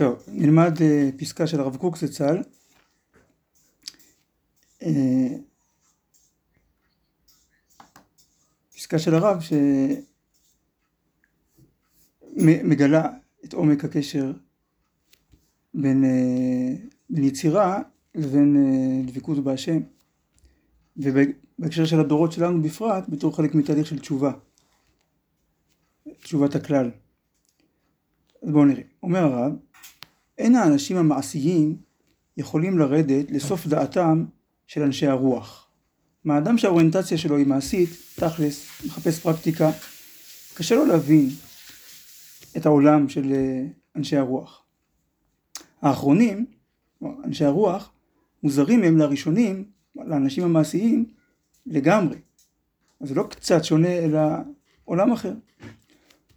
טוב, נלמד uh, פסקה של הרב קוק זצ"ל. Uh, פסקה של הרב שמגלה את עומק הקשר בין, uh, בין יצירה לבין דבקות בהשם. ובהקשר של הדורות שלנו בפרט, בתור חלק מתהליך של תשובה. תשובת הכלל. אז בואו נראה. אומר הרב, אין האנשים המעשיים יכולים לרדת לסוף דעתם של אנשי הרוח. מה אדם שהאוריינטציה שלו היא מעשית, תכלס, מחפש פרקטיקה, קשה לו להבין את העולם של אה, אנשי הרוח. האחרונים, אנשי הרוח, מוזרים הם לראשונים, לאנשים המעשיים, לגמרי. אז זה לא קצת שונה, אלא עולם אחר.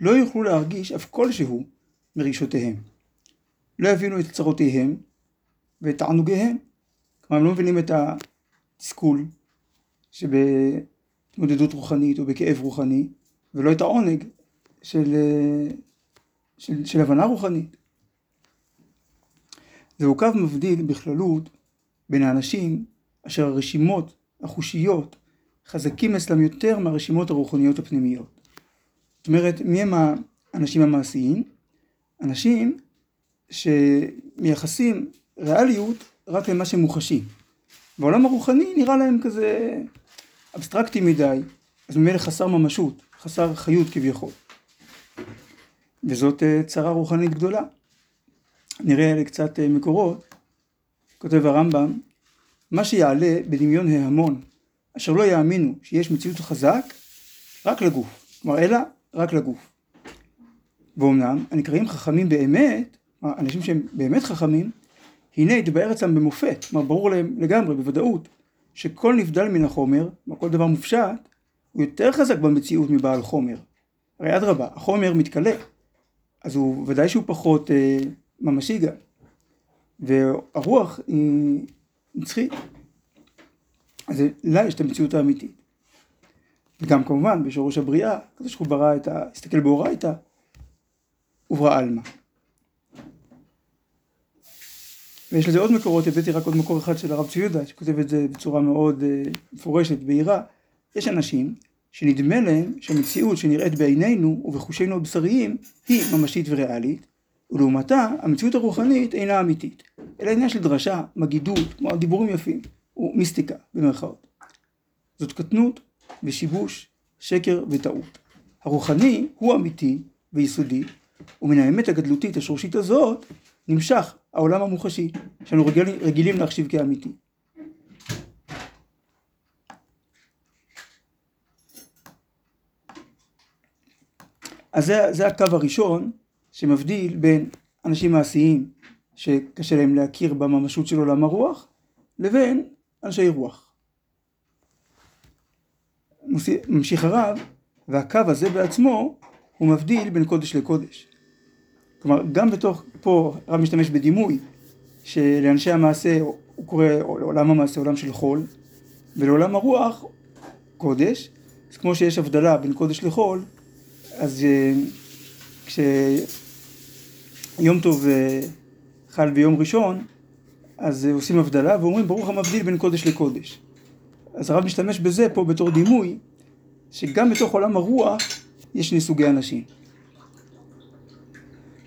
לא יוכלו להרגיש אף כלשהו מרגשותיהם. לא יבינו את צרותיהם ואת תענוגיהם. כלומר, הם לא מבינים את התסכול שבהתמודדות רוחנית או בכאב רוחני, ולא את העונג של, של, של הבנה רוחנית. זהו קו מבדיל בכללות בין האנשים אשר הרשימות החושיות חזקים אצלם יותר מהרשימות הרוחניות הפנימיות. זאת אומרת, מי הם האנשים המעשיים? אנשים שמייחסים ריאליות רק למה שמוחשי. בעולם הרוחני נראה להם כזה אבסטרקטי מדי, אז ממילא חסר ממשות, חסר חיות כביכול. וזאת אה, צרה רוחנית גדולה. נראה קצת אה, מקורות, כותב הרמב"ם, מה שיעלה בדמיון ההמון, אשר לא יאמינו שיש מציאות חזק, רק לגוף. כלומר, אלא רק לגוף. ואומנם, הנקראים חכמים באמת, אנשים שהם באמת חכמים, הנה התבאר אצלם במופת, כלומר ברור להם לגמרי, בוודאות, שכל נבדל מן החומר, כלומר כל דבר מופשט, הוא יותר חזק במציאות מבעל חומר. הרי אדרבה, החומר מתכלה, אז הוא ודאי שהוא פחות אה, ממשי גם. והרוח היא נצחית. אז לה יש את המציאות האמיתית. וגם כמובן בשורש הבריאה, כזה שהוא ברא את ה... הסתכל באורייתא, וברא עלמא. ויש לזה עוד מקורות, הבאתי רק עוד מקור אחד של הרב צבי יהודה, שכותב את זה בצורה מאוד uh, מפורשת, בהירה. יש אנשים שנדמה להם שהמציאות שנראית בעינינו ובחושינו הבשריים היא ממשית וריאלית, ולעומתה המציאות הרוחנית אינה אמיתית, אלא עניין של דרשה, מגידות, כמו דיבורים יפים, ומיסטיקה במרכאות. זאת קטנות ושיבוש, שקר וטעות. הרוחני הוא אמיתי ויסודי, ומן האמת הגדלותית השורשית הזאת נמשך העולם המוחשי, שאנו רגיל, רגילים להחשיב כאמיתי. אז זה, זה הקו הראשון שמבדיל בין אנשים מעשיים שקשה להם להכיר בממשות של עולם הרוח, לבין אנשי רוח. ממשיך הרב, והקו הזה בעצמו הוא מבדיל בין קודש לקודש. כלומר, גם בתוך, פה הרב משתמש בדימוי שלאנשי המעשה הוא קורא לעולם המעשה עולם של חול, ולעולם הרוח קודש, אז כמו שיש הבדלה בין קודש לחול, אז אה, כשיום טוב אה, חל ביום ראשון, אז עושים הבדלה ואומרים ברוך המבדיל בין קודש לקודש. אז הרב משתמש בזה פה בתור דימוי, שגם בתוך עולם הרוח יש שני סוגי אנשים.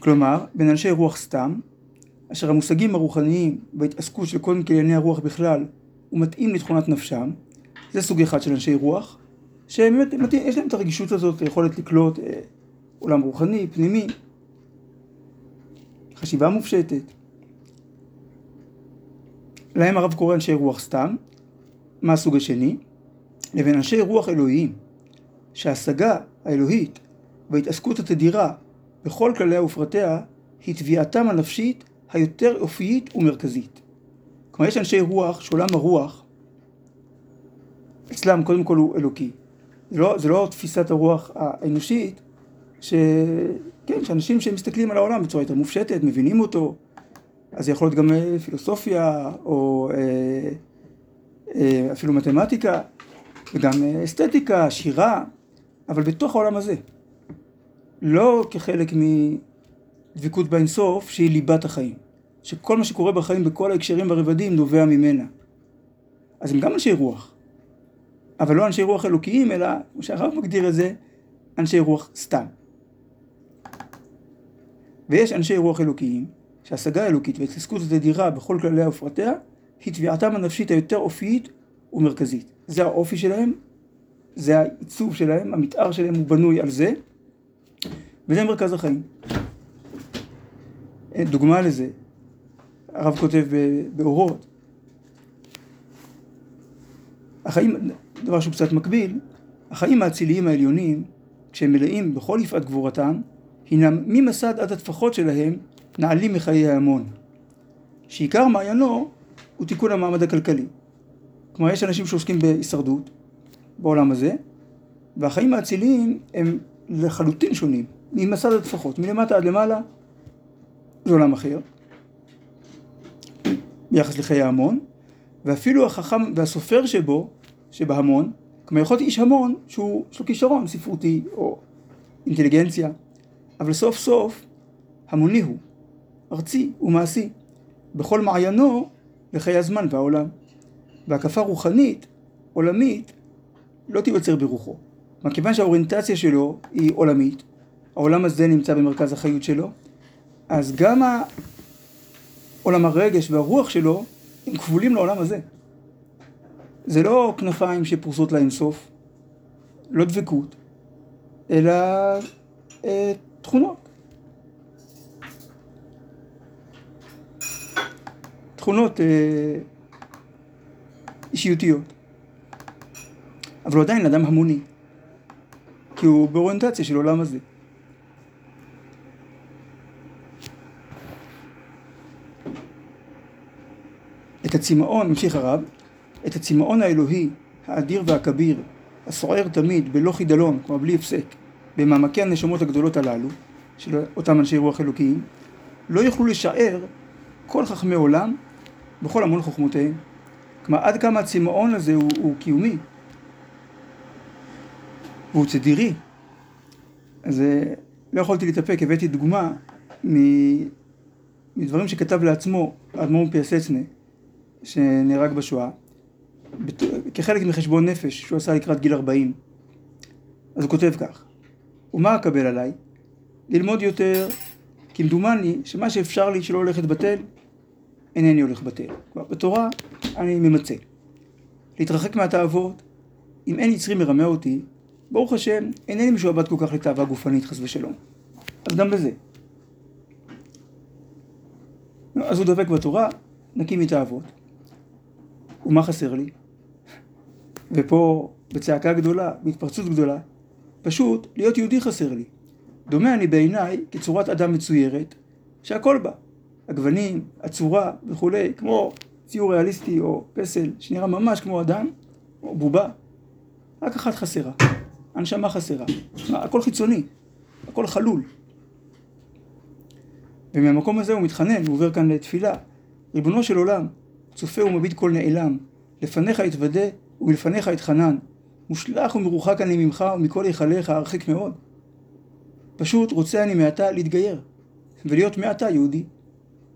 כלומר, בין אנשי רוח סתם, אשר המושגים הרוחניים וההתעסקות של כל מיני ענייני הרוח בכלל, הוא מתאים לתכונת נפשם, זה סוג אחד של אנשי רוח, שבאמת יש להם את הרגישות הזאת, היכולת לקלוט אה, עולם רוחני, פנימי, חשיבה מופשטת. להם הרב קורא אנשי רוח סתם, מה הסוג השני? לבין אנשי רוח אלוהיים, שההשגה האלוהית וההתעסקות התדירה בכל כלליה ופרטיה היא תביעתם הנפשית היותר אופיית ומרכזית. כלומר יש אנשי רוח שעולם הרוח אצלם קודם כל הוא אלוקי. זה לא, זה לא תפיסת הרוח האנושית, ש... כן, שאנשים שמסתכלים על העולם בצורה יותר מופשטת, מבינים אותו, אז זה יכול להיות גם אה, פילוסופיה או אה, אה, אפילו מתמטיקה וגם אה, אסתטיקה, שירה, אבל בתוך העולם הזה. לא כחלק דבקות באינסוף שהיא ליבת החיים. שכל מה שקורה בחיים בכל ההקשרים והרבדים נובע ממנה. אז הם גם אנשי רוח. אבל לא אנשי רוח אלוקיים, אלא, כמו שהרב מגדיר את זה, אנשי רוח סתם. ויש אנשי רוח אלוקיים, שהשגה אלוקית והתעסקות התדירה בכל כלליה ופרטיה, היא תביעתם הנפשית היותר אופיית ומרכזית. זה האופי שלהם, זה העיצוב שלהם, המתאר שלהם הוא בנוי על זה, וזה מרכז החיים. דוגמה לזה, הרב כותב באורות, החיים, דבר שהוא קצת מקביל, החיים האציליים העליונים, כשהם מלאים בכל יפעת גבורתם, הינם ממסד עד הטפחות שלהם נעלים מחיי ההמון. שעיקר מעיינו הוא תיקון המעמד הכלכלי. כלומר, יש אנשים שעוסקים בהישרדות בעולם הזה, והחיים האציליים הם לחלוטין שונים, ממסד הטפחות, מלמטה עד למעלה זה עולם אחר, ביחס לחיי ההמון, ואפילו החכם והסופר שבו, שבהמון, כלומר יכול להיות איש המון שהוא, יש לו כישרון ספרותי או אינטליגנציה, אבל סוף סוף המוני הוא, ארצי ומעשי, בכל מעיינו לחיי הזמן והעולם. והקפה רוחנית, עולמית, לא תיווצר ברוחו. כלומר, כיוון שהאוריינטציה שלו היא עולמית, העולם הזה נמצא במרכז החיות שלו, אז גם עולם הרגש והרוח שלו הם כבולים לעולם הזה. זה לא כנפיים שפרוסות לאינסוף, לא דבקות, אלא אה, תכונות. תכונות אה, אישיותיות. אבל הוא עדיין אדם המוני, כי הוא באוריינטציה של עולם הזה. את הצמאון, ממשיך הרב, את הצמאון האלוהי, האדיר והכביר, הסוער תמיד, בלא חידלון, כלומר בלי הפסק, במעמקי הנשמות הגדולות הללו, של אותם אנשי רוח אלוקיים, לא יוכלו לשער כל חכמי עולם בכל המון חוכמותיהם. כלומר, עד כמה הצמאון הזה הוא, הוא קיומי, והוא צדירי. אז אה, לא יכולתי להתאפק, הבאתי דוגמה מדברים שכתב לעצמו האדמו"ר פיאסצנה, שנהרג בשואה, כחלק מחשבון נפש שהוא עשה לקראת גיל 40. אז הוא כותב כך: ומה אקבל עליי? ללמוד יותר, כמדומני שמה שאפשר לי שלא הולך להתבטל, אינני הולך בטל. בתורה אני ממצה. להתרחק מהתאוות, אם אין יצרי מרמה אותי, ברוך השם, אינני משועבד כל כך לתאווה גופנית, חס ושלום. אז גם בזה. אז הוא דבק בתורה, נקי מתאוות. ומה חסר לי? ופה, בצעקה גדולה, בהתפרצות גדולה, פשוט להיות יהודי חסר לי. דומה אני בעיניי כצורת אדם מצוירת, שהכל בה. הגוונים, הצורה וכולי, כמו ציור ריאליסטי או פסל שנראה ממש כמו אדם, או בובה, רק אחת חסרה, הנשמה חסרה. הכל חיצוני, הכל חלול. ומהמקום הזה הוא מתחנן, הוא עובר כאן לתפילה. ריבונו של עולם, צופה ומביט כל נעלם, לפניך אתוודה ומלפניך אתחנן, מושלך ומרוחק אני ממך ומכל היכליך הרחק מאוד. פשוט רוצה אני מעתה להתגייר, ולהיות מעתה יהודי.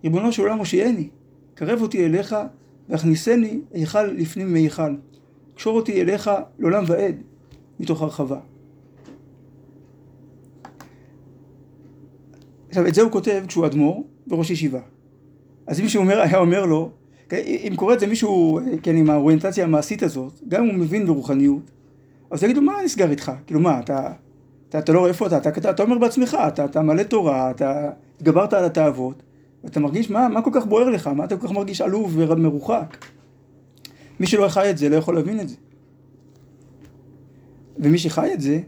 ריבונו של עולם הושיעני, קרב אותי אליך והכניסני היכל לפנים מהיכל. קשור אותי אליך לעולם ועד, מתוך הרחבה. עכשיו, את זה הוא כותב כשהוא אדמו"ר וראש ישיבה. אז אם מישהו אומר, היה אומר לו, אם קורא את זה מישהו, כן, עם האוריינטציה המעשית הזאת, גם אם הוא מבין ברוחניות, אז יגידו, מה נסגר איתך? כאילו, מה, אתה, אתה, אתה לא רואה איפה אתה, אתה, אתה, אתה אומר בעצמך, אתה, אתה מלא תורה, אתה התגברת על התאוות, ואתה מרגיש, מה, מה כל כך בוער לך? מה אתה כל כך מרגיש עלוב ומרוחק? מי שלא חי את זה לא יכול להבין את זה. ומי שחי את זה,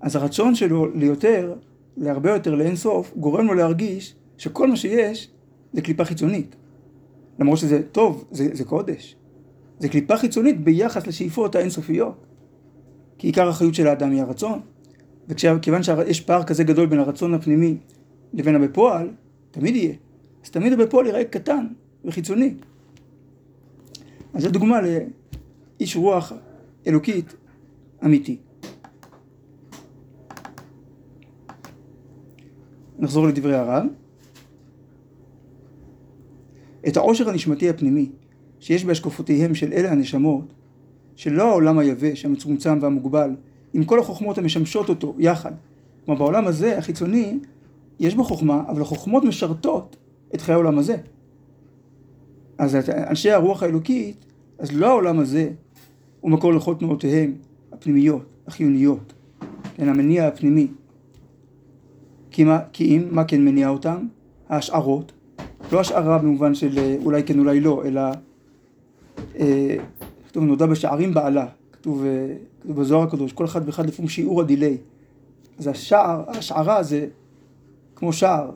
אז הרצון שלו ליותר, להרבה יותר, לאין סוף, גורם לו להרגיש שכל מה שיש זה קליפה חיצונית. למרות שזה טוב, זה, זה קודש. זה קליפה חיצונית ביחס לשאיפות האינסופיות. כי עיקר החיות של האדם היא הרצון. וכיוון שיש פער כזה גדול בין הרצון הפנימי לבין הבפועל, תמיד יהיה. אז תמיד הבפועל ייראה קטן וחיצוני. אז זו דוגמה לאיש רוח אלוקית אמיתי. נחזור לדברי הרב. את העושר הנשמתי הפנימי שיש בהשקפותיהם של אלה הנשמות, שלא העולם היבש, המצומצם והמוגבל, עם כל החוכמות המשמשות אותו יחד. כלומר בעולם הזה, החיצוני, יש בו חוכמה, אבל החוכמות משרתות את חיי העולם הזה. אז אנשי הרוח האלוקית, אז לא העולם הזה הוא מקור לכל תנועותיהם הפנימיות, החיוניות, כן, המניע הפנימי. כי, מה, כי אם, מה כן מניע אותם? ההשערות, לא השערה במובן של אה, אולי כן אולי לא, אלא אה, כתוב נודע בשערים בעלה, כתוב, אה, כתוב בזוהר הקדוש, כל אחד ואחד לפעמים שיעור הדיליי. אז השער, ההשערה זה כמו שער,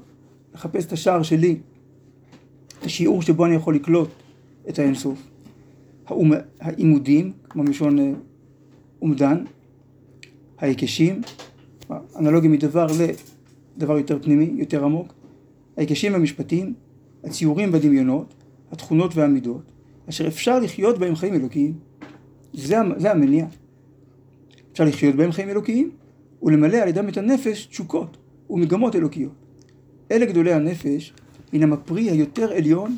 לחפש את השער שלי, את השיעור שבו אני יכול לקלוט את האינסוף. העימודים, כמו מלשון אומדן, ההיקשים, אנלוגיה מדבר לדבר יותר פנימי, יותר עמוק, ההיקשים המשפטיים, הציורים והדמיונות, התכונות והמידות, אשר אפשר לחיות בהם חיים אלוקיים. זה, זה המניע. אפשר לחיות בהם חיים אלוקיים ולמלא על ידם את הנפש תשוקות ומגמות אלוקיות. אלה גדולי הנפש הינם הפרי היותר עליון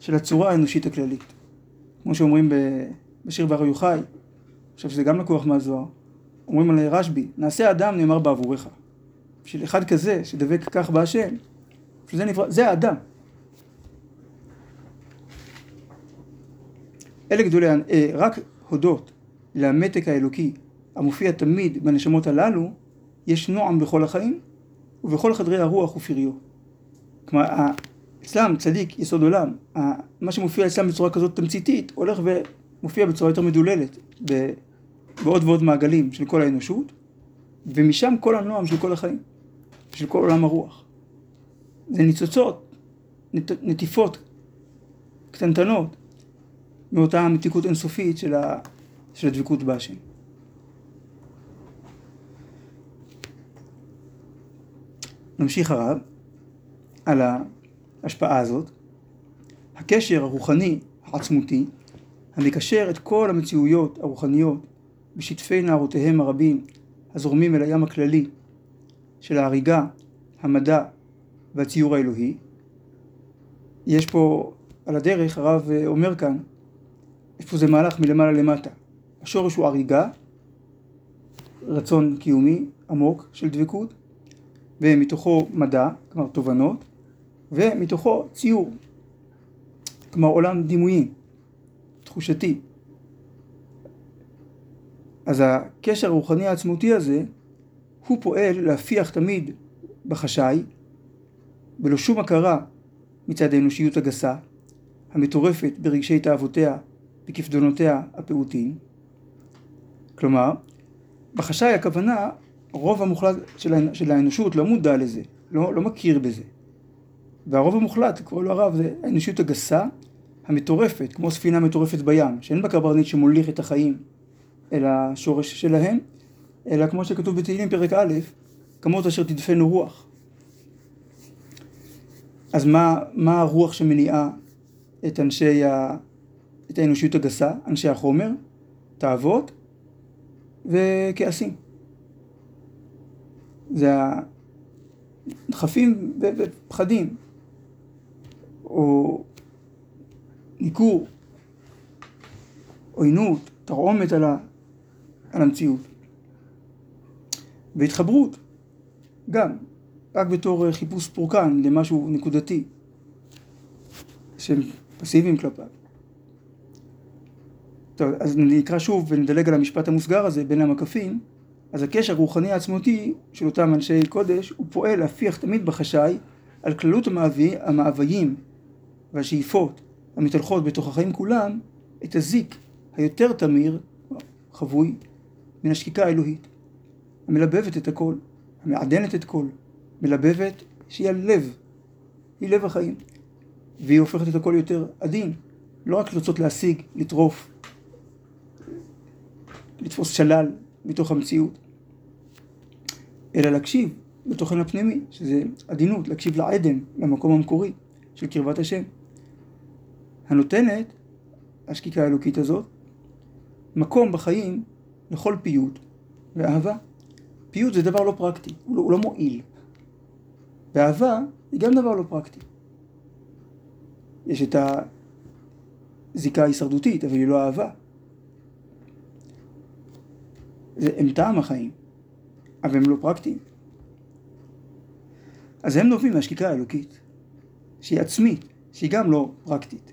של הצורה האנושית הכללית. כמו שאומרים בשיר בר יוחאי, חושב שזה גם לקוח מהזוהר, אומרים על רשב"י, נעשה אדם נאמר בעבורך. בשביל אחד כזה שדבק כך בהשם, זה נברא, זה האדם. אלה גדולי, אה, רק הודות למתק האלוקי המופיע תמיד בנשמות הללו, יש נועם בכל החיים ובכל חדרי הרוח ופריו. כלומר, אצלם צדיק, יסוד עולם, מה שמופיע אצלם בצורה כזאת תמציתית, הולך ומופיע בצורה יותר מדוללת, בעוד ועוד מעגלים של כל האנושות, ומשם כל הנועם של כל החיים, של כל עולם הרוח. זה ניצוצות, נט, נטיפות קטנטנות מאותה מתיקות אינסופית של, ה, של הדבקות בהשם. נמשיך הרב על ההשפעה הזאת. הקשר הרוחני העצמותי המקשר את כל המציאויות הרוחניות בשטפי נערותיהם הרבים הזורמים אל הים הכללי של ההריגה, המדע והציור האלוהי. יש פה על הדרך, הרב אומר כאן, יש פה זה מהלך מלמעלה למטה. השורש הוא הריגה, רצון קיומי עמוק של דבקות, ומתוכו מדע, כלומר תובנות, ומתוכו ציור, כלומר עולם דימויי, תחושתי. אז הקשר הרוחני העצמותי הזה, הוא פועל להפיח תמיד בחשאי, בלא שום הכרה מצד האנושיות הגסה, המטורפת ברגשי תאוותיה וכפדונותיה הפעוטים. כלומר, בחשאי הכוונה, הרוב המוחלט של האנושות לא מודע לזה, לא, לא מכיר בזה. והרוב המוחלט, קורא לו הרב, זה האנושיות הגסה, המטורפת, כמו ספינה מטורפת בים, שאין בה קברניט שמוליך את החיים אל השורש שלהם, אלא כמו שכתוב בתהילים פרק א', כמות אשר תדפנו רוח. אז מה, מה הרוח שמניעה את אנשי ה... את האנושיות הגסה, אנשי החומר, תאוות וכעסים. זה הדחפים ופחדים, או ניכור, עוינות, תרעומת על, ה, על המציאות. והתחברות, גם, רק בתור חיפוש פורקן למשהו נקודתי, שהם פסיביים כלפיו. טוב, אז נקרא שוב ונדלג על המשפט המוסגר הזה בין המקפים. אז הקשר הרוחני העצמותי של אותם אנשי קודש הוא פועל להפיח תמיד בחשאי על כללות המאווי, המאוויים והשאיפות המתהלכות בתוך החיים כולם את הזיק היותר תמיר, חבוי, מן השקיקה האלוהית, המלבבת את הכל, המעדנת את כל, מלבבת שהיא הלב, היא לב החיים, והיא הופכת את הכל יותר עדין, לא רק לרצות להשיג, לטרוף, לתפוס שלל מתוך המציאות, אלא להקשיב בתוכן הפנימי, שזה עדינות, להקשיב לעדן, למקום המקורי של קרבת השם. הנותנת, השקיקה האלוקית הזאת, מקום בחיים לכל פיוט ואהבה. פיוט זה דבר לא פרקטי, הוא לא, הוא לא מועיל. ואהבה היא גם דבר לא פרקטי. יש את הזיקה ההישרדותית, אבל היא לא אהבה. זה, הם טעם החיים, אבל הם לא פרקטיים. אז הם נובעים מהשקיקה האלוקית, שהיא עצמית, שהיא גם לא פרקטית.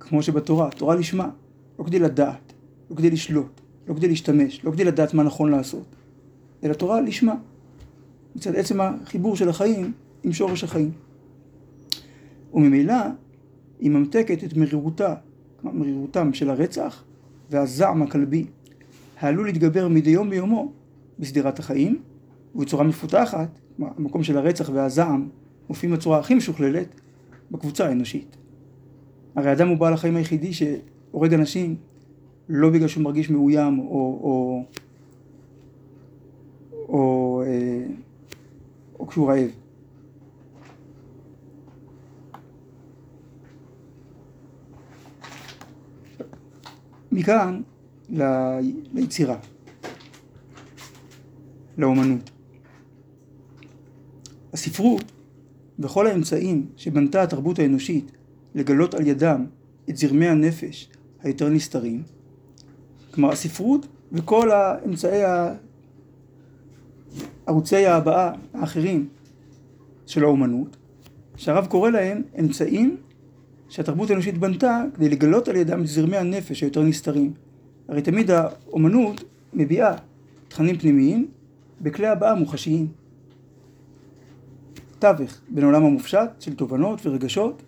כמו שבתורה, תורה לשמה, לא כדי לדעת, לא כדי לשלוט, לא כדי להשתמש, לא כדי לדעת מה נכון לעשות, אלא תורה לשמה, מצד עצם החיבור של החיים עם שורש החיים. וממילא היא ממתקת את מרירותה, מרירותם של הרצח והזעם הכלבי, העלול להתגבר מדי יום ביומו בשדרת החיים, ובצורה מפותחת, המקום של הרצח והזעם מופיעים בצורה הכי משוכללת בקבוצה האנושית. הרי האדם הוא בעל החיים היחידי שהורג אנשים לא בגלל שהוא מרגיש מאוים או, או, או, אה, או כשהוא רעב. מכאן ל... ליצירה, לאומנות. הספרות וכל האמצעים שבנתה התרבות האנושית לגלות על ידם את זרמי הנפש היותר נסתרים, כלומר הספרות וכל האמצעי. ערוצי ההבעה האחרים של האומנות, שהרב קורא להם אמצעים שהתרבות האנושית בנתה כדי לגלות על ידם את זרמי הנפש היותר נסתרים. הרי תמיד האומנות מביעה תכנים פנימיים בכלי הבעה מוחשיים. תווך בין עולם המופשט של תובנות ורגשות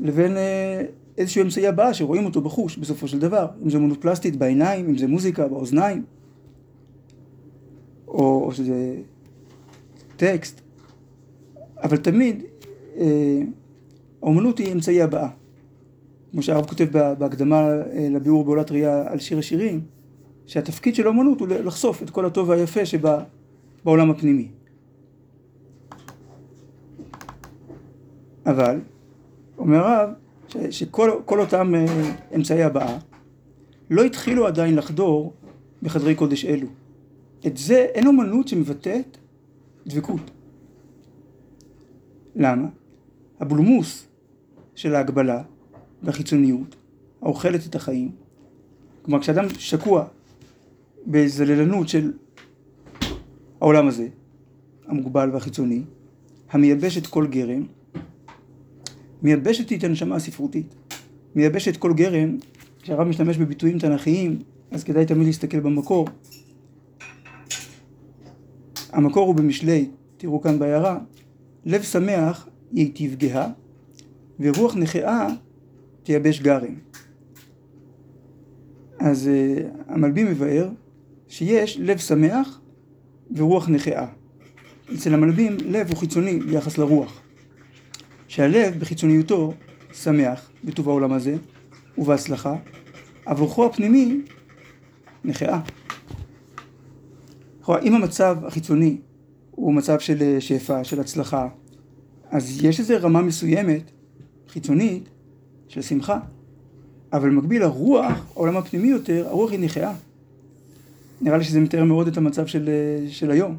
לבין אה, איזשהו אמצעי הבעה שרואים אותו בחוש בסופו של דבר, אם זה אמנות פלסטית בעיניים, אם זה מוזיקה באוזניים, או, או שזה טקסט, אבל תמיד אה, האומנות היא אמצעי הבעה. כמו שהרב כותב בהקדמה אה, לביאור בעולת ראייה על שיר השירים, שהתפקיד של האומנות הוא לחשוף את כל הטוב והיפה שבעולם הפנימי. אבל, אומר הרב, שכל אותם אה, אמצעי הבעה לא התחילו עדיין לחדור בחדרי קודש אלו. את זה אין אומנות שמבטאת דבקות. למה? הבולמוס של ההגבלה והחיצוניות האוכלת את החיים, כלומר כשאדם שקוע בזללנות של העולם הזה, המוגבל והחיצוני, המייבש את כל גרם, מייבשת את הנשמה הספרותית. מייבשת כל גרם, כשהרב משתמש בביטויים תנכיים, אז כדאי תמיד להסתכל במקור. המקור הוא במשלי, תראו כאן בהערה, לב שמח ייטיב גאה, ורוח נכאה תייבש גרם. אז uh, המלבים מבאר שיש לב שמח ורוח נכאה. אצל המלבים לב הוא חיצוני ביחס לרוח. שהלב בחיצוניותו שמח בטוב העולם הזה ובהצלחה, אבל רוחו הפנימי נכאה. אם המצב החיצוני הוא מצב של אה, שפע, של הצלחה, אז יש איזו רמה מסוימת, חיצונית, של שמחה. אבל במקביל הרוח, העולם הפנימי יותר, הרוח היא נכאה. נראה לי שזה מתאר מאוד את המצב של, אה, של היום.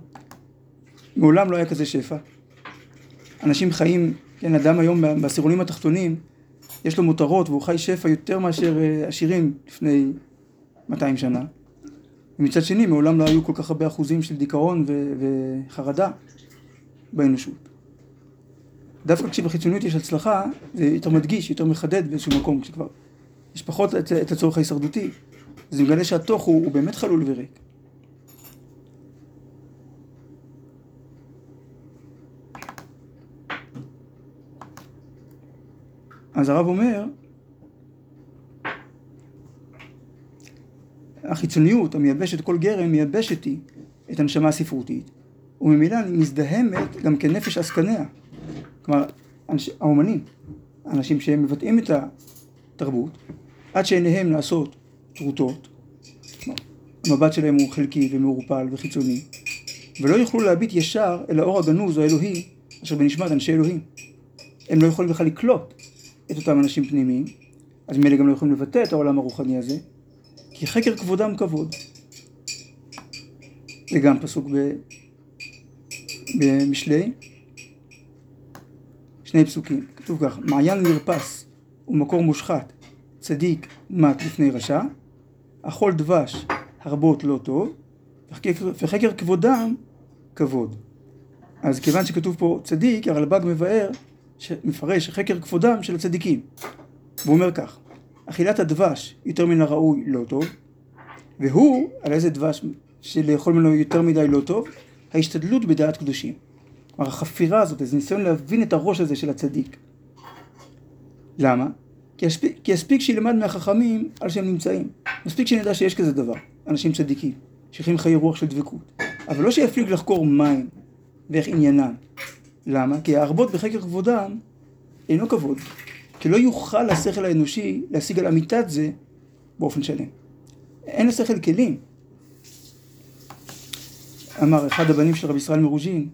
מעולם לא היה כזה שפע. אנשים חיים כן, אדם היום בעשירונים התחתונים, יש לו מותרות והוא חי שפע יותר מאשר אה, עשירים לפני 200 שנה. ומצד שני, מעולם לא היו כל כך הרבה אחוזים של דיכאון ו- וחרדה באנושות. דווקא כשבחיצוניות יש הצלחה, זה יותר מדגיש, יותר מחדד באיזשהו מקום, כשכבר יש פחות את, את הצורך ההישרדותי. זה מגלה שהתוך הוא, הוא באמת חלול וריק. אז הרב אומר, החיצוניות המייבשת כל גרם מייבשת היא את הנשמה הספרותית, וממילא מזדהמת גם כנפש עסקניה. כלומר, אנש, האומנים, האנשים שהם מבטאים את התרבות, עד שעיניהם נעשות טרוטות, המבט שלהם הוא חלקי ומעורפל וחיצוני, ולא יוכלו להביט ישר אל האור הגנוז או האלוהי אשר בנשמת אנשי אלוהים. הם לא יכולים בכלל לקלוט את אותם אנשים פנימיים, אז ממילא גם לא יכולים לבטא את העולם הרוחני הזה, כי חקר כבודם כבוד. זה גם פסוק ב... במשלי, שני פסוקים, כתוב כך, מעיין נרפס הוא מקור מושחת, צדיק מת לפני רשע, אכול דבש הרבות לא טוב, וחקר כבודם כבוד. אז כיוון שכתוב פה צדיק, הרלב"ג מבאר, מפרש חקר כבודם של הצדיקים. והוא אומר כך, אכילת הדבש יותר מן הראוי לא טוב, והוא, על איזה דבש שלאכול ממנו יותר מדי לא טוב, ההשתדלות בדעת קדושים. כלומר החפירה הזאת, איזה ניסיון להבין את הראש הזה של הצדיק. למה? כי יספיק, שילמד מהחכמים על שהם נמצאים. מספיק שנדע שיש כזה דבר, אנשים צדיקים, שחיים חיי רוח של דבקות. אבל לא שיפליג לחקור מים ואיך עניינם. למה? כי ההרבות בחקר כבודם אינו כבוד. כי לא יוכל השכל האנושי להשיג על אמיתת זה באופן שלם. אין לשכל כלים. אמר אחד הבנים של רבי ישראל מרוז'ין,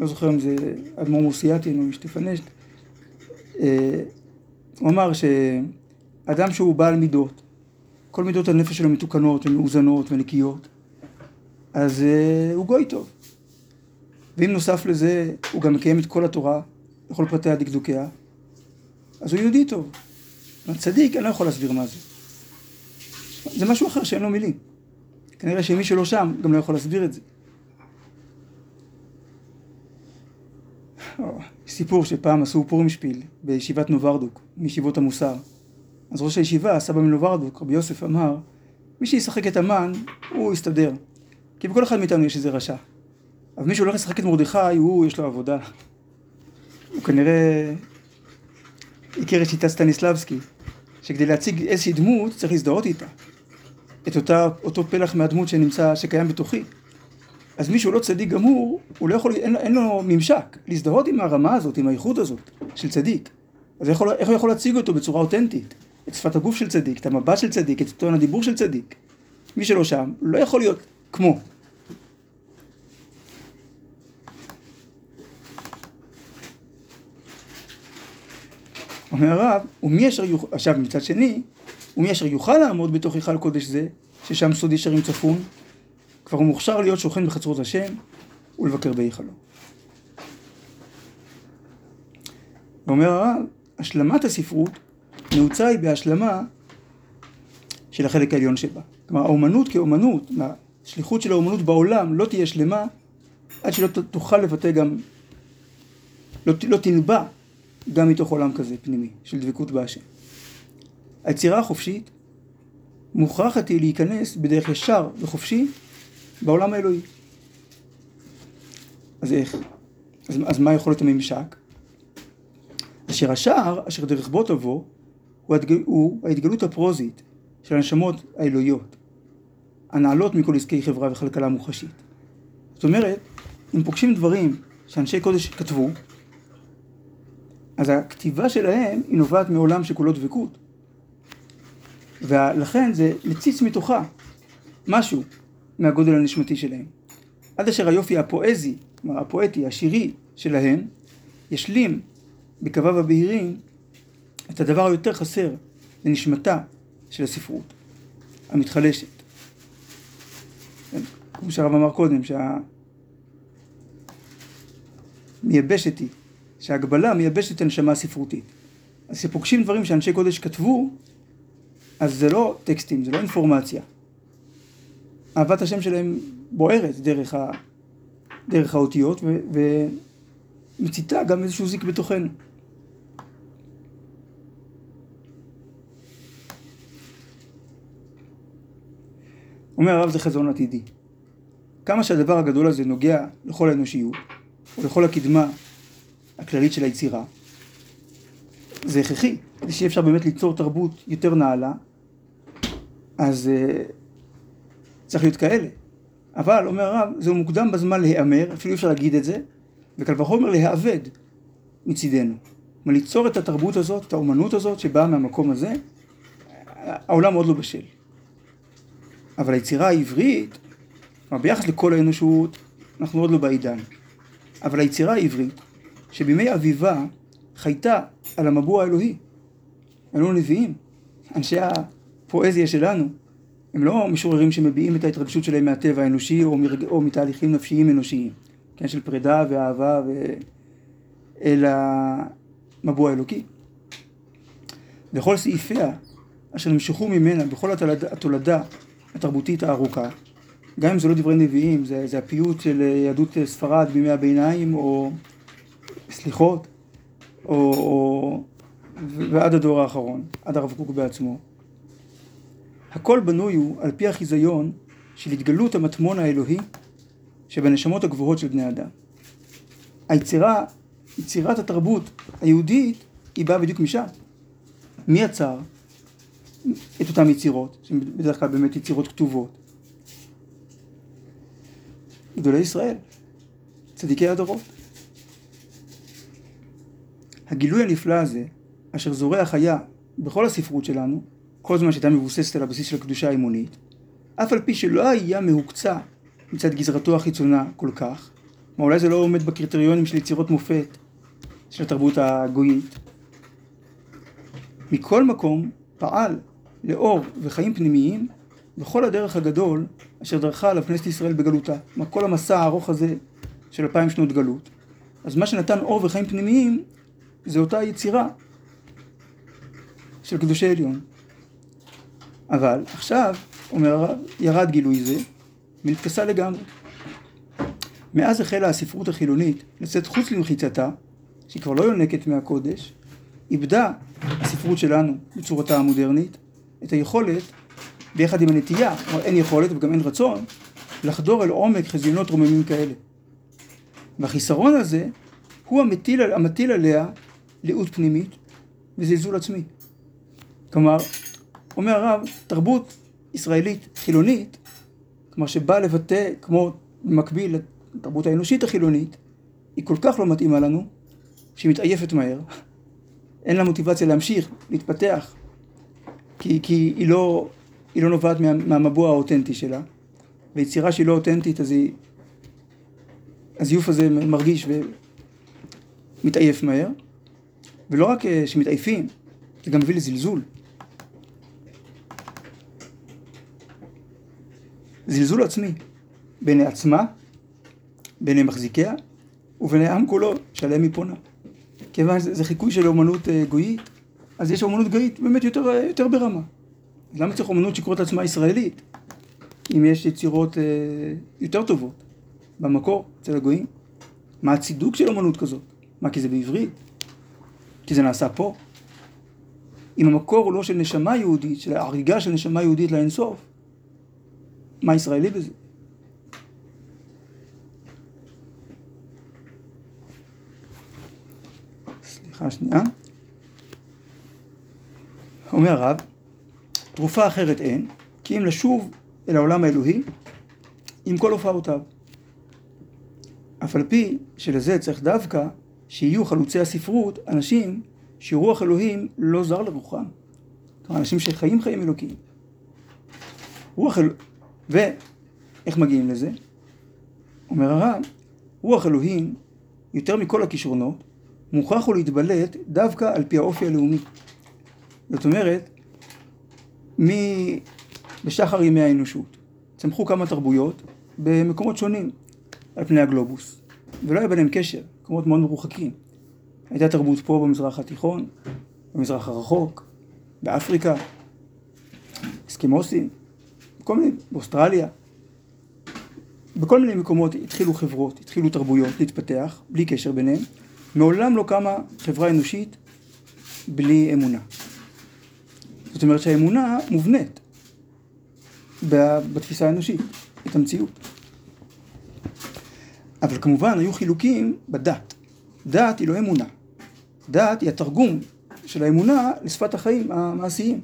לא זוכר אם זה אדמו"ר מוסייתין או משטפנשט, אה, הוא אמר שאדם שהוא בעל מידות, כל מידות הנפש שלו מתוקנות ומאוזנות ונקיות, אז uh, הוא גוי טוב. ואם נוסף לזה הוא גם מקיים את כל התורה, בכל פרטיה דקדוקיה, אז הוא יהודי טוב. צדיק, אני לא יכול להסביר מה זה. זה משהו אחר שאין לו מילים. כנראה שמי שלא שם גם לא יכול להסביר את זה. סיפור שפעם עשו פורים שפיל בישיבת נוברדוק, מישיבות המוסר. אז ראש הישיבה, סבא מנוברדוק, רבי יוסף אמר, מי שישחק את המן, הוא יסתדר. כי בכל אחד מאיתנו יש איזה רשע. אבל מי שהולך לשחק את מרדכי, הוא, יש לו עבודה. הוא כנראה הכיר את שיטת סטניסלבסקי, שכדי להציג איזושהי דמות צריך להזדהות איתה. את אותה, אותו פלח מהדמות שנמצא, שקיים בתוכי. אז מי שהוא לא צדיק גמור, הוא לא יכול, אין, אין לו ממשק להזדהות עם הרמה הזאת, עם האיכות הזאת של צדיק. אז איך, איך הוא יכול להציג אותו בצורה אותנטית? את שפת הגוף של צדיק, את המבט של צדיק, את טון הדיבור של צדיק. מי שלא שם, לא יכול להיות כמו. אומר הרב, ומי אשר יוכל, עכשיו מצד שני, ומי אשר יוכל לעמוד בתוך היכל קודש זה, ששם סוד ישרים צפון, כבר הוא מוכשר להיות שוכן בחצרות השם ולבקר בהיכלו. ואומר הרב, השלמת הספרות נעוצה היא בהשלמה של החלק העליון שבה. כלומר, האומנות כאומנות, השליחות של האומנות בעולם לא תהיה שלמה עד שלא תוכל לבטא גם, לא, לא תנבע גם מתוך עולם כזה פנימי של דבקות בהשם. היצירה החופשית מוכרחת היא להיכנס בדרך ישר וחופשי בעולם האלוהי. אז איך? אז, אז מה יכול להיות הממשק? אשר השער, אשר דרך בו תבוא, הוא, הדגל, הוא ההתגלות הפרוזית של הנשמות האלוהיות, הנעלות מכל עסקי חברה וכלכלה מוחשית. זאת אומרת, אם פוגשים דברים שאנשי קודש כתבו, אז הכתיבה שלהם היא נובעת מעולם שכולו דבקות. ולכן זה מציץ מתוכה משהו מהגודל הנשמתי שלהם. עד אשר היופי הפואזי, כלומר הפואטי, השירי שלהם, ישלים בקוויו הבהירים את הדבר היותר חסר לנשמתה של הספרות, המתחלשת. כמו שהרב אמר קודם, שהמייבשת היא, שההגבלה מייבשת את הנשמה הספרותית. אז כשפוגשים דברים שאנשי קודש כתבו, אז זה לא טקסטים, זה לא אינפורמציה. אהבת השם שלהם בוערת דרך, ה, דרך האותיות ו, ומציתה גם איזשהו זיק בתוכנו. אומר הרב זה חזון עתידי. כמה שהדבר הגדול הזה נוגע לכל האנושיות ולכל הקדמה הכללית של היצירה, זה הכרחי, כדי שיהיה אפשר באמת ליצור תרבות יותר נעלה, אז uh, צריך להיות כאלה. אבל, אומר הרב, זהו מוקדם בזמן להיאמר, אפילו אפשר להגיד את זה, וקל וחומר להיאבד מצידנו. כלומר, ליצור את התרבות הזאת, את האומנות הזאת שבאה מהמקום הזה, העולם עוד לא בשל. אבל היצירה העברית, כלומר ביחס לכל האנושות, אנחנו עוד לא בעידן. אבל היצירה העברית, שבימי אביבה חייתה על המבוע האלוהי, היו נביאים, אנשי הפואזיה שלנו, הם לא משוררים שמביעים את ההתרגשות שלהם מהטבע האנושי או, מרג... או מתהליכים נפשיים אנושיים, כן, של פרידה ואהבה ו... אל המבוע האלוקי. וכל סעיפיה אשר נמשכו ממנה בכל התולדה, התולדה התרבותית הארוכה, גם אם זה לא דברי נביאים, זה, זה הפיוט של יהדות ספרד בימי הביניים, או סליחות, או, או ועד הדור האחרון, עד הרב קוק בעצמו. הכל בנוי הוא על פי החיזיון של התגלות המטמון האלוהי שבנשמות הגבוהות של בני אדם. היצירה, יצירת התרבות היהודית, היא באה בדיוק משם. מי יצר את אותן יצירות, שהן בדרך כלל באמת יצירות כתובות? גדולי ישראל, צדיקי הדורות. הגילוי הנפלא הזה, אשר זורח היה בכל הספרות שלנו, כל זמן שהייתה מבוססת על הבסיס של הקדושה האמונית, אף על פי שלא היה מהוקצע מצד גזרתו החיצונה כל כך, כלומר אולי זה לא עומד בקריטריונים של יצירות מופת של התרבות הגויית. מכל מקום פעל לאור וחיים פנימיים בכל הדרך הגדול אשר דרכה עליו כנסת ישראל בגלותה. כל המסע הארוך הזה של אלפיים שנות גלות. אז מה שנתן אור וחיים פנימיים זה אותה יצירה של קדושי עליון. אבל עכשיו, אומר הרב, ירד גילוי זה ונתפסה לגמרי. מאז החלה הספרות החילונית לצאת חוץ למחיצתה, שהיא כבר לא יונקת מהקודש, איבדה הספרות שלנו בצורתה המודרנית את היכולת, ביחד עם הנטייה, כלומר אין יכולת וגם אין רצון, לחדור אל עומק חזיונות רוממים כאלה. והחיסרון הזה הוא המטיל, המטיל עליה לאות פנימית וזלזול עצמי. כלומר, אומר הרב, תרבות ישראלית חילונית, כלומר שבאה לבטא, כמו במקביל לתרבות האנושית החילונית, היא כל כך לא מתאימה לנו, שהיא מתעייפת מהר, אין לה מוטיבציה להמשיך, להתפתח, כי, כי היא, לא, היא לא נובעת מה, מהמבוע האותנטי שלה, ויצירה שהיא לא אותנטית אז היא... הזיוף הזה מרגיש ומתעייף מהר, ולא רק אה, שמתעייפים, זה גם מביא לזלזול. זלזול עצמי בעיני עצמה, בעיני מחזיקיה, ובעיני העם כולו שעליהם היא פונה. כיוון שזה חיקוי של אומנות אה, גויית, אז יש אומנות גויית באמת יותר, אה, יותר ברמה. למה צריך אומנות שקוראת לעצמה ישראלית, אם יש יצירות יותר טובות במקור אצל הגויים? מה הצידוק של אומנות כזאת? מה, כי זה בעברית? כי זה נעשה פה? אם המקור הוא לא של נשמה יהודית, של הריגה של נשמה יהודית לאינסוף, מה ישראלי בזה? סליחה שנייה. אומר הרב, תרופה אחרת אין, כי אם לשוב אל העולם האלוהי עם כל הופעותיו. אף על פי שלזה צריך דווקא שיהיו חלוצי הספרות אנשים שרוח אלוהים לא זר לרוחם. כלומר, אנשים שחיים חיים אלוקים. רוח אלוהים, ואיך מגיעים לזה? אומר הרב, רוח אלוהים, יותר מכל הכישרונות, מוכרח הוא להתבלט דווקא על פי האופי הלאומי. זאת אומרת, מ... בשחר ימי האנושות צמחו כמה תרבויות במקומות שונים על פני הגלובוס, ולא היה ביניהם קשר, מקומות מאוד מרוחקים. הייתה תרבות פה במזרח התיכון, במזרח הרחוק, באפריקה, אסקימוסים, בכל מיני, באוסטרליה. בכל מיני מקומות התחילו חברות, התחילו תרבויות להתפתח, בלי קשר ביניהם. מעולם לא קמה חברה אנושית בלי אמונה. זאת אומרת שהאמונה מובנית בתפיסה האנושית, את המציאות. אבל כמובן היו חילוקים בדת. דת היא לא אמונה. דת היא התרגום של האמונה לשפת החיים המעשיים.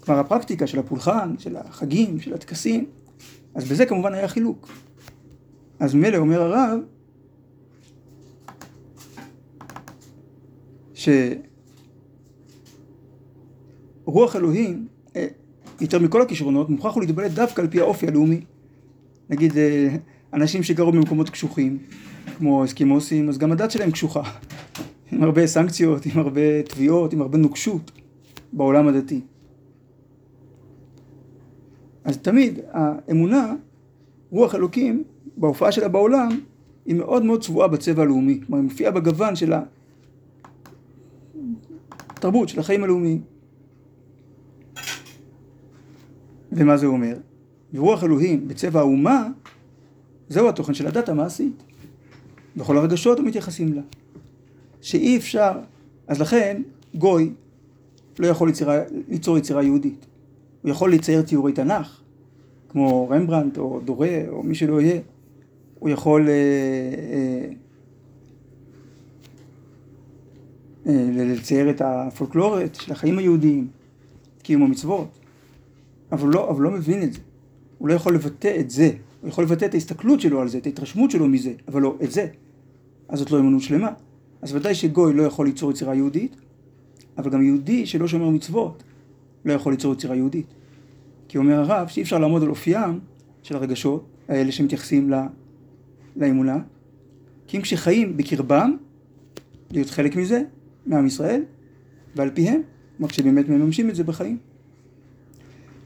כלומר הפרקטיקה של הפולחן, של החגים, של הטקסים, אז בזה כמובן היה חילוק. אז מילא אומר הרב, שרוח אלוהים, אה, יותר מכל הכישרונות, מוכרח הוא להתבלט דווקא על פי האופי הלאומי. נגיד, אה, אנשים שגרו במקומות קשוחים, כמו אסקימוסים, אז גם הדת שלהם קשוחה. עם הרבה סנקציות, עם הרבה תביעות, עם הרבה נוקשות בעולם הדתי. אז תמיד האמונה, רוח אלוקים, בהופעה שלה בעולם, היא מאוד מאוד צבועה בצבע הלאומי. כלומר, היא מופיעה בגוון של התרבות, של החיים הלאומיים. ומה זה אומר? ורוח אלוהים בצבע האומה זהו התוכן של הדת המעשית. בכל הרגשות המתייחסים לה. שאי אפשר, אז לכן גוי לא יכול ליצירה, ליצור יצירה יהודית. הוא יכול לצייר ציורי תנ"ך, כמו רמברנט או דורה או מי שלא יהיה. הוא יכול אה, אה, אה, לצייר את הפולקלורת של החיים היהודיים, קיום המצוות, אבל לא, אבל לא מבין את זה. הוא לא יכול לבטא את זה, הוא יכול לבטא את ההסתכלות שלו על זה, את ההתרשמות שלו מזה, אבל לא את זה. אז זאת לא אמונות שלמה. אז ודאי שגוי לא יכול ליצור יצירה יהודית, אבל גם יהודי שלא שומר מצוות לא יכול ליצור יצירה יהודית. כי אומר הרב שאי אפשר לעמוד על אופיים של הרגשות האלה שמתייחסים לה, לאמונה, כי אם כשחיים בקרבם, להיות חלק מזה, מעם ישראל, ועל פיהם, כלומר כשבאמת מממשים את זה בחיים.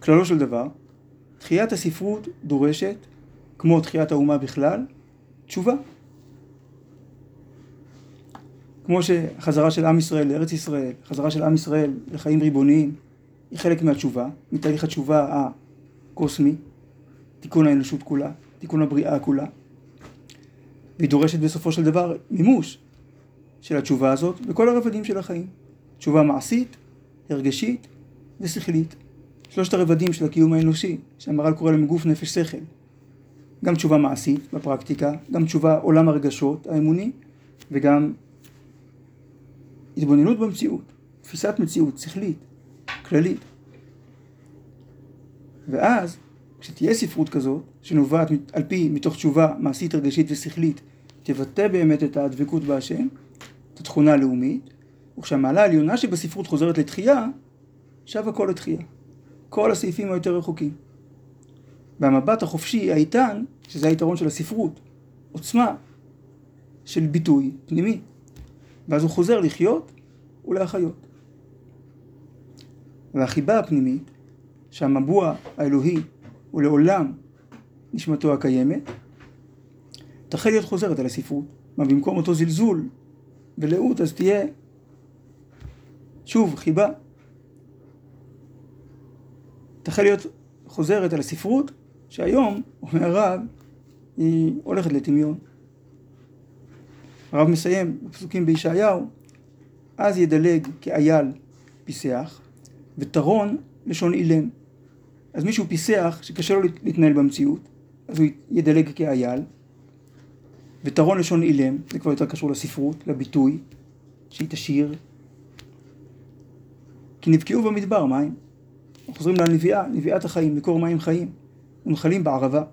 כללו של דבר, תחיית הספרות דורשת, כמו תחיית האומה בכלל, תשובה. כמו שחזרה של עם ישראל לארץ ישראל, חזרה של עם ישראל לחיים ריבוניים, היא חלק מהתשובה, מתהליך התשובה הקוסמי, תיקון האנושות כולה, תיקון הבריאה כולה, והיא דורשת בסופו של דבר מימוש של התשובה הזאת בכל הרבדים של החיים. תשובה מעשית, הרגשית ושכלית. שלושת הרבדים של הקיום האנושי, שהמר"ל קורא להם גוף, נפש, שכל. גם תשובה מעשית בפרקטיקה, גם תשובה עולם הרגשות האמוני, וגם התבוננות במציאות, תפיסת מציאות שכלית, כללית. ואז, כשתהיה ספרות כזאת, שנובעת על פי, מתוך תשובה מעשית, רגשית ושכלית, תבטא באמת את הדבקות בהשם, את התכונה הלאומית, וכשהמעלה העליונה שבספרות חוזרת לתחייה, שב הכל לתחייה. כל הסעיפים היותר רחוקים. והמבט החופשי, האיתן, שזה היתרון של הספרות, עוצמה של ביטוי פנימי. ואז הוא חוזר לחיות ולהחיות. והחיבה הפנימית, שהמבוע האלוהי הוא לעולם נשמתו הקיימת, תחל להיות חוזרת על הספרות. מה במקום אותו זלזול ולאות אז תהיה שוב חיבה. תחל להיות חוזרת על הספרות שהיום, אומר הרב, היא הולכת לטמיון. הרב מסיים בפסוקים בישעיהו, אז ידלג כאייל פיסח, וטרון לשון אילם. אז מישהו פיסח שקשה לו להתנהל במציאות, אז הוא ידלג כאייל, וטרון לשון אילם, זה כבר יותר קשור לספרות, לביטוי, שהיא תשיר. כי נבקעו במדבר מים. חוזרים לנביאה, נביאת החיים, מקור מים חיים, ונחלים בערבה.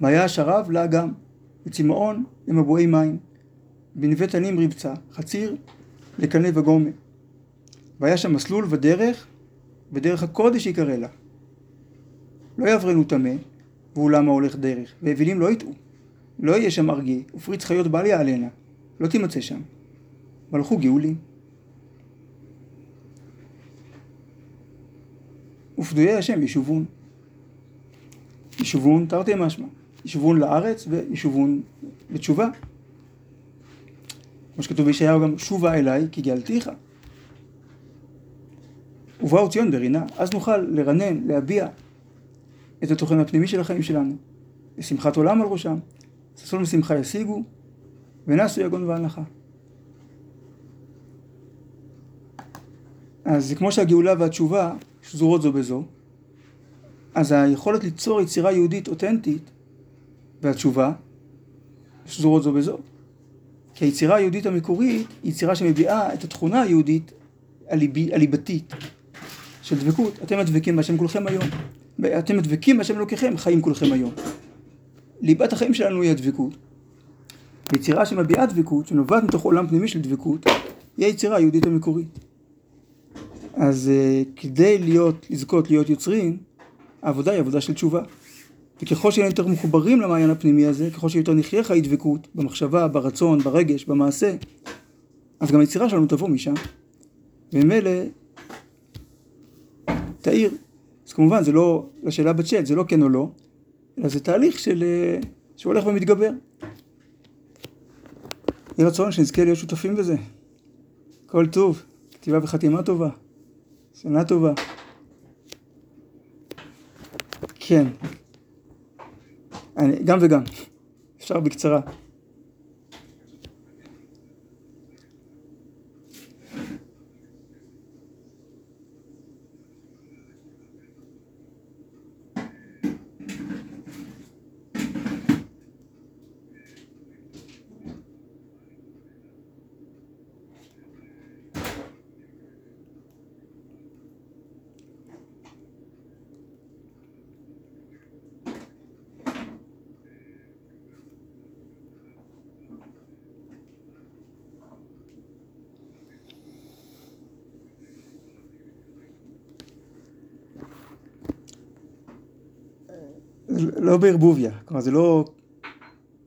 והיה השרב לאגם, וצמאון למבועי מים. בנווה תנים רבצה, חציר לקנה וגומה. והיה שם מסלול ודרך, ודרך הקודש יקרא לה. לא יעברנו טמא, ואולמה הולך דרך, ואווילים לא יטעו. לא יהיה שם ארגי, ופריץ חיות בל יעלנה, לא תימצא שם. והלכו גאולים. ופדויי השם ישובון. ישובון תרתי משמע. ישובון לארץ וישובון בתשובה. כמו שכתוב בישעיהו גם, שובה אליי כי גאלתיך. ובאו ציון ברינה, אז נוכל לרנן, להביע את התוכן הפנימי של החיים שלנו, בשמחת עולם על ראשם, ששון ושמחה ישיגו, ונעשו יגון והנחה. אז כמו שהגאולה והתשובה שזורות זו בזו, אז היכולת ליצור יצירה יהודית אותנטית והתשובה שזורות זו בזו. כי היצירה היהודית המקורית היא יצירה שמביעה את התכונה היהודית הליב, הליבתית של דבקות. אתם הדבקים בהשם כולכם היום. אתם הדבקים בהשם אלוקיכם, חיים כולכם היום. ליבת החיים שלנו היא הדבקות. ויצירה שמביעה דבקות, שנובעת מתוך עולם פנימי של דבקות, היא היצירה היהודית המקורית. אז uh, כדי להיות, לזכות להיות יוצרים, העבודה היא עבודה של תשובה. וככל שנהיה יותר מחוברים למעיין הפנימי הזה, ככל שיותר נחיה חיי דבקות, במחשבה, ברצון, ברגש, במעשה, אז גם היצירה שלנו תבוא משם. וממילא, תאיר. אז כמובן, זה לא, לשאלה בצ'אט, זה לא כן או לא, אלא זה תהליך של, אה, שהולך ומתגבר. יהי רצון שנזכה להיות שותפים בזה. כל טוב, כתיבה וחתימה טובה, שנה טובה. כן. אני, גם וגם. אפשר בקצרה. לא בערבוביה, כלומר זה לא,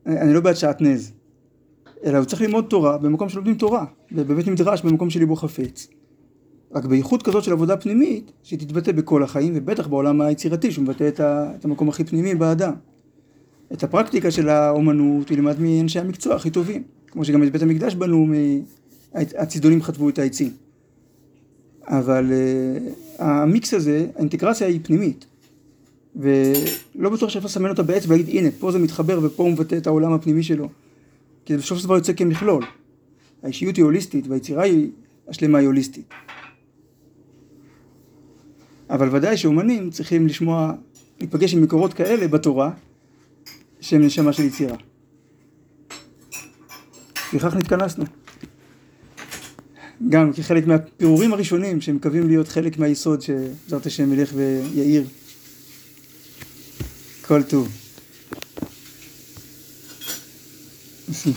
אני לא בעד שעטנז, אלא הוא צריך ללמוד תורה במקום שלומדים תורה, ובבית מדרש במקום של ליבו חפץ. רק בייחוד כזאת של עבודה פנימית, שתתבטא בכל החיים, ובטח בעולם היצירתי, שהוא מבטא את המקום הכי פנימי באדם. את הפרקטיקה של האומנות הוא ילמד מאנשי המקצוע הכי טובים, כמו שגם את בית המקדש בנו, הצידונים חטבו את העצים. אבל uh, המיקס הזה, האינטגרציה היא פנימית. ולא בטוח שאפשר לסמן אותה בעץ ולהגיד הנה פה זה מתחבר ופה הוא מבטא את העולם הפנימי שלו. כי בסופו של דבר יוצא כמכלול. האישיות היא הוליסטית והיצירה היא השלמה היא הוליסטית. אבל ודאי שאומנים צריכים לשמוע, להיפגש עם מקורות כאלה בתורה שהם נשמה של יצירה. לפיכך נתכנסנו. גם כחלק מהפירורים הראשונים שמקווים להיות חלק מהיסוד שבעזרת השם ילך equal to. see